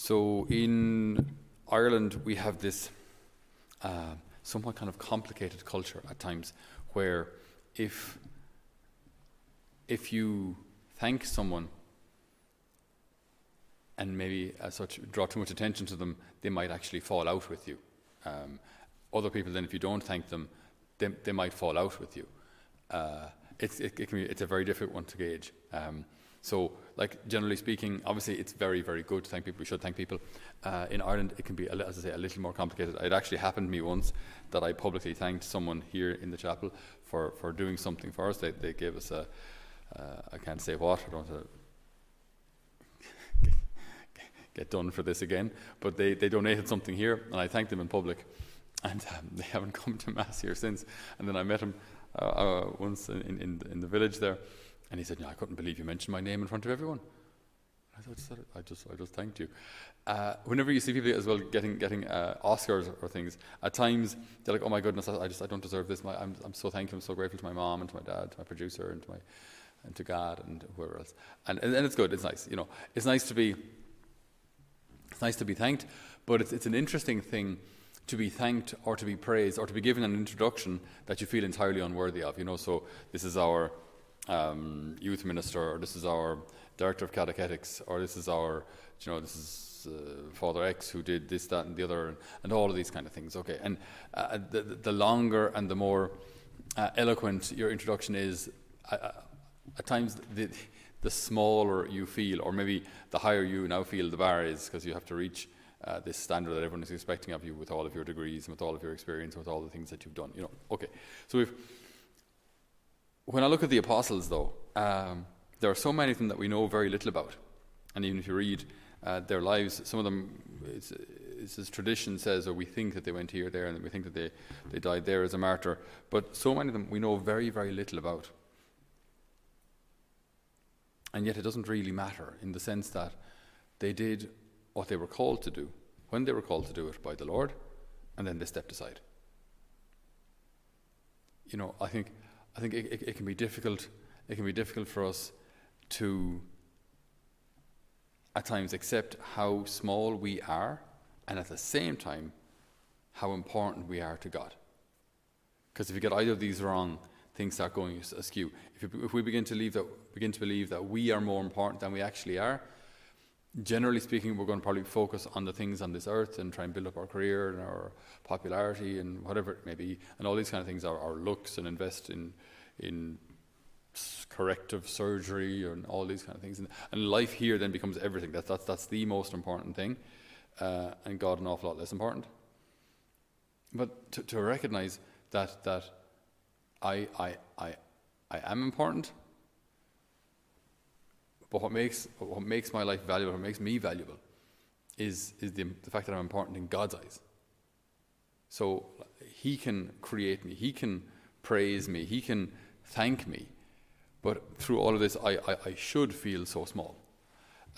So in Ireland, we have this uh, somewhat kind of complicated culture at times where if if you thank someone and maybe as such draw too much attention to them, they might actually fall out with you. Um, other people, then, if you don't thank them, they, they might fall out with you. Uh, it's, it, it be, it's a very difficult one to gauge. Um, so, like generally speaking, obviously it's very, very good to thank people. We should thank people. Uh, in Ireland, it can be, as I say, a little more complicated. It actually happened to me once that I publicly thanked someone here in the chapel for, for doing something for us. They, they gave us a, uh, I can't say what, I don't want to get done for this again, but they, they donated something here, and I thanked them in public. And um, they haven't come to Mass here since. And then I met him uh, uh, once in, in, in, the village there, and he said, I couldn't believe you mentioned my name in front of everyone. I thought, I just, I just thanked you. Uh, whenever you see people as well getting getting uh, Oscars or things, at times they're like, "Oh my goodness, I, just I don't deserve this." My, I'm I'm so thankful, I'm so grateful to my mom and to my dad, to my producer, and to my and to God and whoever else. And, and, and it's good. It's nice. You know, it's nice to be. It's nice to be thanked, but it's it's an interesting thing to be thanked or to be praised or to be given an introduction that you feel entirely unworthy of. You know, so this is our um, youth minister, or this is our director of catechetics, or this is our, you know, this is uh, Father X who did this, that, and the other, and, and all of these kind of things. Okay, and uh, the, the longer and the more uh, eloquent your introduction is, at times the, the smaller you feel, or maybe the higher you now feel the bar is, because you have to reach uh, this standard that everyone is expecting of you with all of your degrees and with all of your experience and with all the things that you've done. You know, okay. So if when I look at the apostles, though, um, there are so many of them that we know very little about, and even if you read uh, their lives, some of them, it's, it's as tradition says, or we think that they went here, there, and we think that they, they died there as a martyr. But so many of them we know very, very little about. And yet it doesn't really matter in the sense that they did what they were called to do when they were called to do it by the Lord, and then they stepped aside. You know, I think, I think it, it, it can be difficult. It can be difficult for us to, at times, accept how small we are, and at the same time, how important we are to God. Because if you get either of these wrong, things start going askew. If, if we begin to, that, begin to believe that we are more important than we actually are, generally speaking, we're going to probably focus on the things on this earth and try and build up our career and our popularity and whatever it may be, and all these kind of things, our, our looks, and invest in in corrective surgery and all these kind of things. And, and life here then becomes everything. That, that's, that's the most important thing, uh, and God an awful lot less important. But to, to recognize that that I, I, I, I am important but what makes, what makes my life valuable, what makes me valuable, is, is the, the fact that I'm important in God's eyes. So He can create me, He can praise me, He can thank me. But through all of this, I, I, I should feel so small.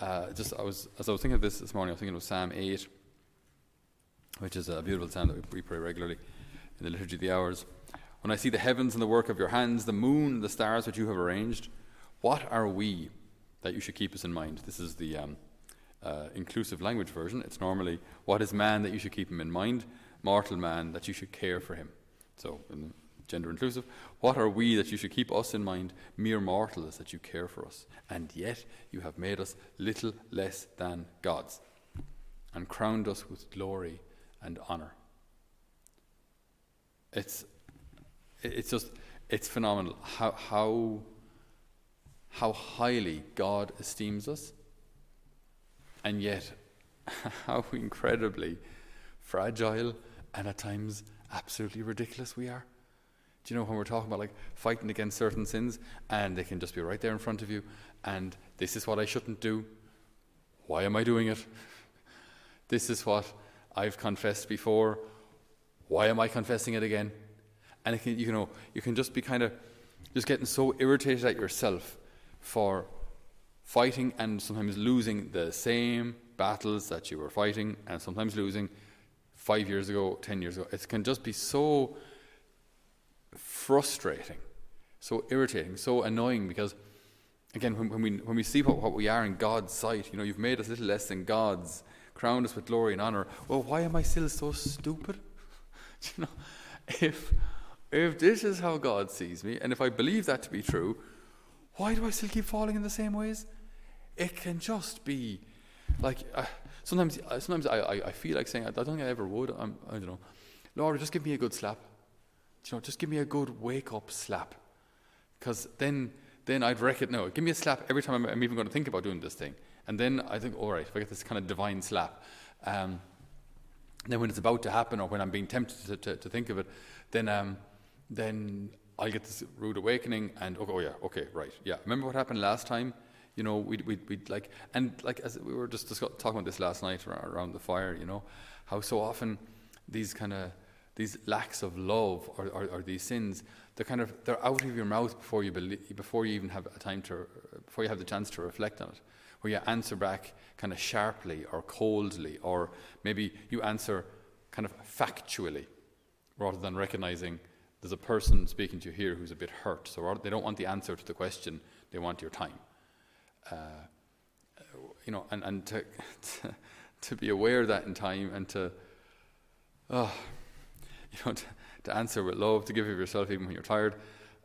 Uh, just I was, as I was thinking of this this morning, I was thinking of Psalm 8, which is a beautiful psalm that we, we pray regularly in the Liturgy of the Hours. When I see the heavens and the work of your hands, the moon and the stars which you have arranged, what are we that you should keep us in mind. This is the um, uh, inclusive language version. It's normally, What is man that you should keep him in mind? Mortal man that you should care for him. So, in gender inclusive, what are we that you should keep us in mind? Mere mortals that you care for us. And yet you have made us little less than gods and crowned us with glory and honor. It's, it's just, it's phenomenal how, how how highly God esteems us, and yet how incredibly fragile and at times absolutely ridiculous we are. Do you know when we're talking about like fighting against certain sins and they can just be right there in front of you and this is what I shouldn't do. Why am I doing it? This is what I've confessed before. Why am I confessing it again? And it can, you know, you can just be kind of just getting so irritated at yourself for fighting and sometimes losing the same battles that you were fighting and sometimes losing five years ago, ten years ago. It can just be so frustrating, so irritating, so annoying because, again, when, when we, when we see what, what we are in God's sight, you know, you've made us little less than gods. crown us with glory and honor. Well, why am I still so stupid? you know, if if this is how God sees me, and if I believe that to be true, why do I still keep falling in the same ways? It can just be like uh, sometimes. Uh, sometimes I, I, I, feel like saying I don't think I ever would. I'm, I don't know, Lord, just give me a good slap. You know, just give me a good wake up slap, because then then I'd wreck it. No, give me a slap every time I'm, I'm, even going to think about doing this thing, and then I think, all right, if I get this kind of divine slap. Um, then when it's about to happen, or when I'm being tempted to, to, to think of it, then um, then I'll get this rude awakening, and oh, oh yeah, okay, right, yeah. Remember what happened last time? You know, we'd, we'd, we'd like, and like as we were just discuss, talking about this last night around the fire, you know, how so often these kind of these lacks of love or, or, or, these sins, they're kind of they're out of your mouth before you believe, before you even have a time to before you have the chance to reflect on it, where you answer back kind of sharply or coldly, or maybe you answer kind of factually, rather than recognizing there's a person speaking to you here who's a bit hurt. So they don't want the answer to the question, they want your time. Uh, you know, and, and to, to, to, be aware of that in time and to, oh, you know, to, to, answer with love, to give of yourself even when you're tired.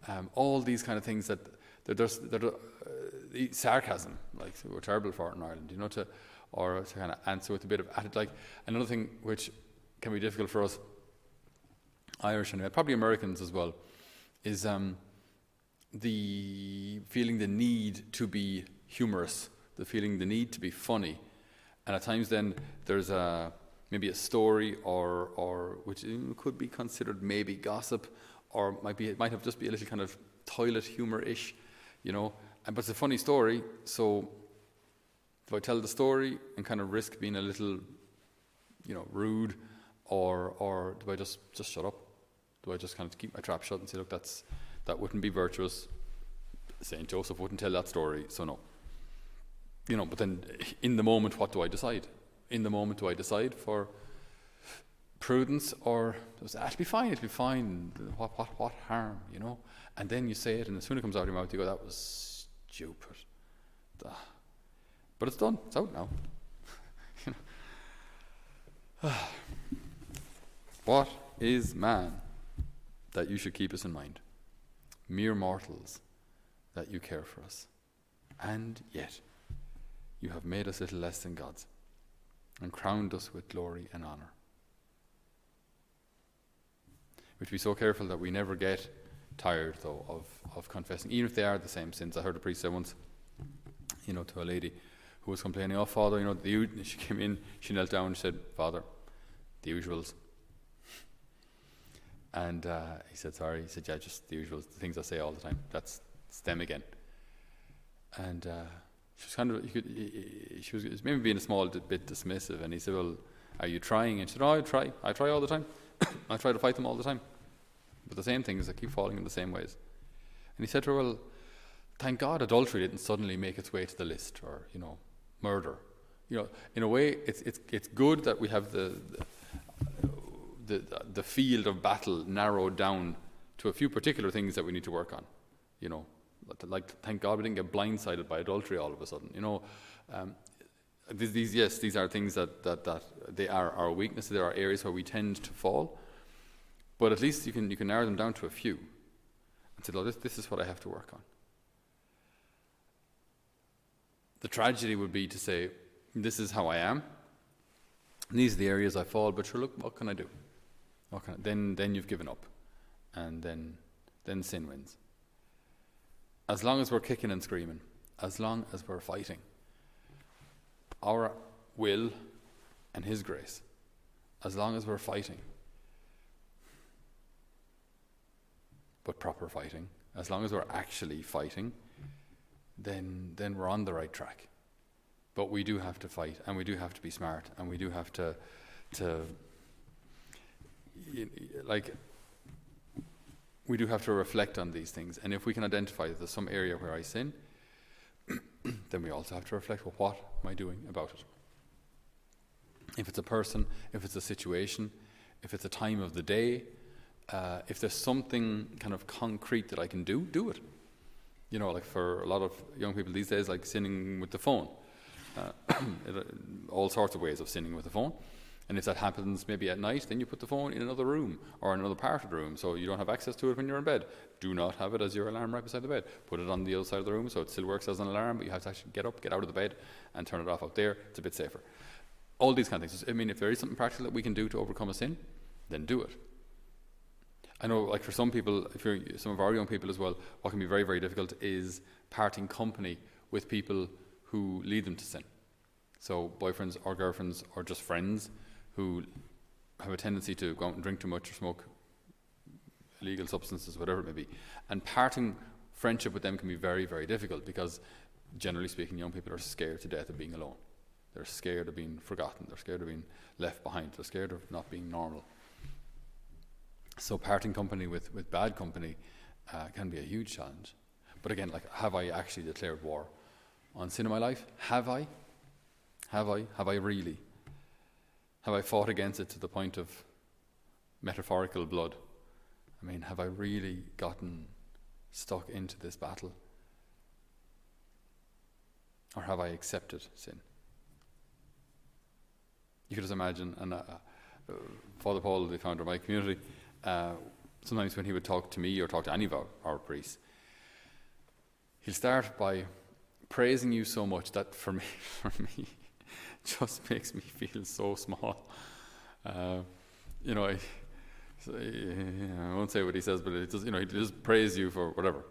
Um, all these kind of things that they're just, they're, uh, sarcasm, like we're terrible for it in Ireland, you know, to, or to kind of answer with a bit of attitude. Like another thing which can be difficult for us Irish and probably Americans as well, is um, the feeling the need to be humorous, the feeling the need to be funny, and at times then there's a maybe a story or or which could be considered maybe gossip, or might be it might have just be a little kind of toilet humor ish, you know. And but it's a funny story, so if I tell the story and kind of risk being a little, you know, rude, or or do I just just shut up? Do I just kind of keep my trap shut and say, look, that's that wouldn't be virtuous? Saint Joseph wouldn't tell that story, so no. You know, but then in the moment, what do I decide? In the moment, do I decide for prudence or ah, it'll be fine, it'll be fine. What, what, what harm, you know? And then you say it, and as soon as it comes out of your mouth, you go, that was stupid. But it's done, it's out now. what is man? That you should keep us in mind. Mere mortals, that you care for us. And yet, you have made us little less than gods and crowned us with glory and honor. We should be so careful that we never get tired, though, of, of confessing, even if they are the same sins. I heard a priest say once, you know, to a lady who was complaining, Oh, Father, you know, the, she came in, she knelt down and said, Father, the usuals. And uh, he said, sorry. He said, yeah, just the usual things I say all the time. That's them again. And uh, she was kind of, could, she was maybe being a small bit dismissive. And he said, well, are you trying? And she said, oh, I try. I try all the time. I try to fight them all the time. But the same things, I keep falling in the same ways. And he said to her, well, thank God adultery didn't suddenly make its way to the list or, you know, murder. You know, in a way, it's, it's, it's good that we have the the, the field of battle narrowed down to a few particular things that we need to work on. You know, like thank God we didn't get blindsided by adultery all of a sudden. You know, um, these, these, yes, these are things that, that, that they are our weaknesses. There are areas where we tend to fall, but at least you can you can narrow them down to a few, and say, "Oh, this this is what I have to work on." The tragedy would be to say, "This is how I am. These are the areas I fall, but sure, look, what can I do?" Then then you've given up, and then then sin wins. As long as we're kicking and screaming, as long as we're fighting, our will and His grace, as long as we're fighting, but proper fighting, as long as we're actually fighting, then then we're on the right track. But we do have to fight, and we do have to be smart, and we do have to to like we do have to reflect on these things. And if we can identify that there's some area where I sin, then we also have to reflect well, what am I doing about it? If it's a person, if it's a situation, if it's a time of the day, uh, if there's something kind of concrete that I can do, do it. You know, like for a lot of young people these days, like sinning with the phone. uh, uh, all sorts of ways of sinning with the phone. And if that happens maybe at night, then you put the phone in another room or in another part of the room so you don't have access to it when you're in bed. Do not have it as your alarm right beside the bed. Put it on the other side of the room so it still works as an alarm, but you have to actually get up, get out of the bed, and turn it off out there. It's a bit safer. All these kind of things. I mean, if there is something practical that we can do to overcome a sin, then do it. I know, like for some people, if you're some of our young people as well, what can be very, very difficult is parting company with people who lead them to sin. So, boyfriends or girlfriends or just friends who have a tendency to go out and drink too much or smoke illegal substances, whatever it may be. And parting friendship with them can be very, very difficult because, generally speaking, young people are scared to death of being alone. They're scared of being forgotten. They're scared of being left behind. They're scared of not being normal. So, parting company with, with bad company uh, can be a huge challenge. But again, like, have I actually declared war on sin in my life? Have I? Have I? Have I really? Have I fought against it to the point of metaphorical blood? I mean, have I really gotten stuck into this battle? Or have I accepted sin? You could just imagine, and uh, uh, Father Paul, the founder of my community, uh, sometimes when he would talk to me or talk to any of our, our priests, he'll start by praising you so much that for me, for me, just makes me feel so small. Uh, you know, I, I won't say what he says, but it does, you know, he just praise you for whatever.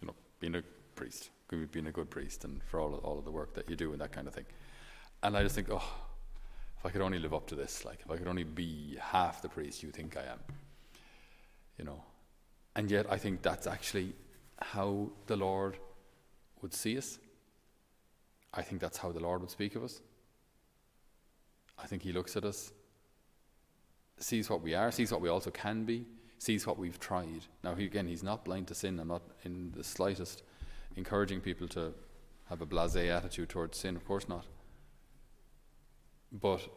You know, being a priest, being a good priest, and for all of, all of the work that you do and that kind of thing. And I just think, oh, if I could only live up to this, like if I could only be half the priest you think I am, you know. And yet, I think that's actually how the Lord would see us I think that's how the Lord would speak of us. I think He looks at us, sees what we are, sees what we also can be, sees what we've tried. Now, again, He's not blind to sin. I'm not in the slightest encouraging people to have a blase attitude towards sin, of course not. But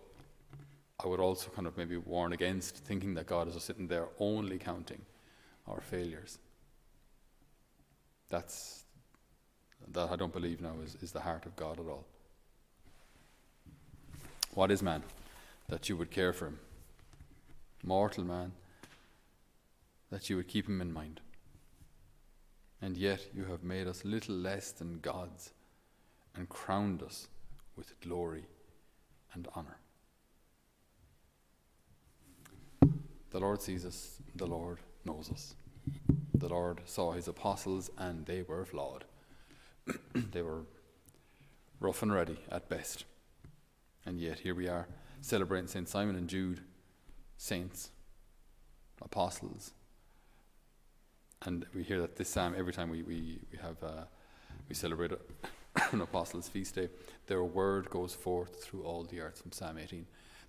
I would also kind of maybe warn against thinking that God is just sitting there only counting our failures. That's that I don't believe now is, is the heart of God at all. What is man that you would care for him? Mortal man, that you would keep him in mind. And yet you have made us little less than gods and crowned us with glory and honour. The Lord sees us, the Lord knows us. The Lord saw his apostles and they were flawed. They were rough and ready at best. And yet, here we are celebrating St. Simon and Jude, saints, apostles. And we hear that this time, every time we, we, we have uh, we celebrate an apostles' feast day, their word goes forth through all the earth, from Psalm 18.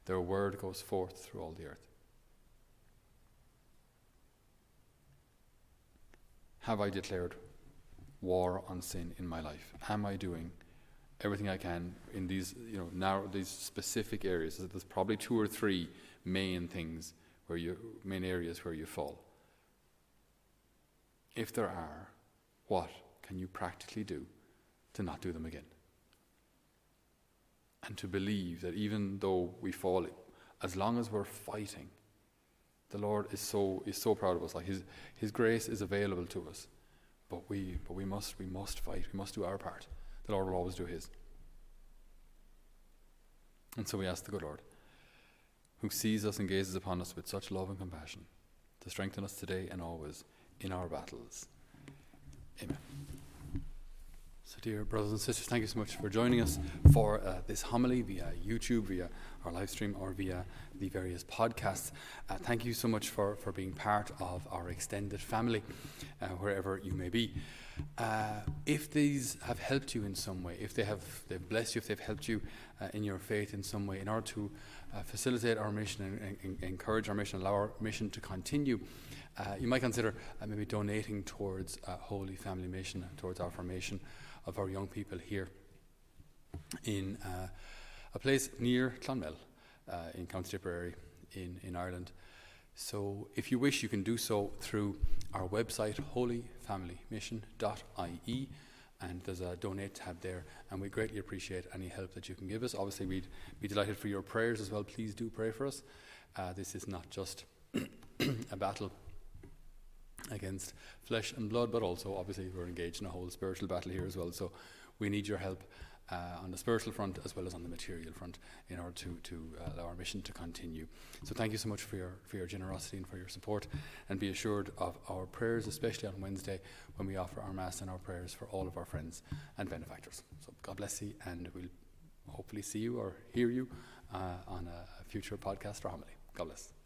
Their word goes forth through all the earth. Have I declared war on sin in my life? Am I doing everything I can in these, you know, narrow these specific areas? There's probably two or three main things where you, main areas where you fall. If there are, what can you practically do to not do them again? And to believe that even though we fall, as long as we're fighting, the Lord is so is so proud of us. Like His His grace is available to us. But we, but we must, we must fight. We must do our part. The Lord will always do His. And so we ask the good Lord, who sees us and gazes upon us with such love and compassion, to strengthen us today and always in our battles. Amen. So, dear brothers and sisters, thank you so much for joining us for uh, this homily via YouTube, via our live stream, or via the various podcasts. Uh, thank you so much for, for being part of our extended family, uh, wherever you may be. Uh, if these have helped you in some way, if they have they've blessed you, if they've helped you uh, in your faith in some way, in order to uh, facilitate our mission and, and, and, encourage our mission, allow our mission to continue, you might consider maybe donating towards Holy Family Mission, towards our formation of our young people here in uh, a place near Clonmel uh, in County Tipperary in, in Ireland. So if you wish, you can do so through our website, holyfamilymission.ie. and there's a donate tab there, and we greatly appreciate any help that you can give us. Obviously, we'd be delighted for your prayers as well. Please do pray for us. Uh, this is not just a battle against flesh and blood, but also obviously we're engaged in a whole spiritual battle here as well. So we need your help uh, on the spiritual front as well as on the material front in order to, to allow our mission to continue. So thank you so much for your, for your generosity and for your support. And be assured of our prayers, especially on Wednesday when we offer our Mass and our prayers for all of our friends and benefactors. So God bless you, and we'll hopefully see you or hear you uh, on a future podcast or homily. God bless.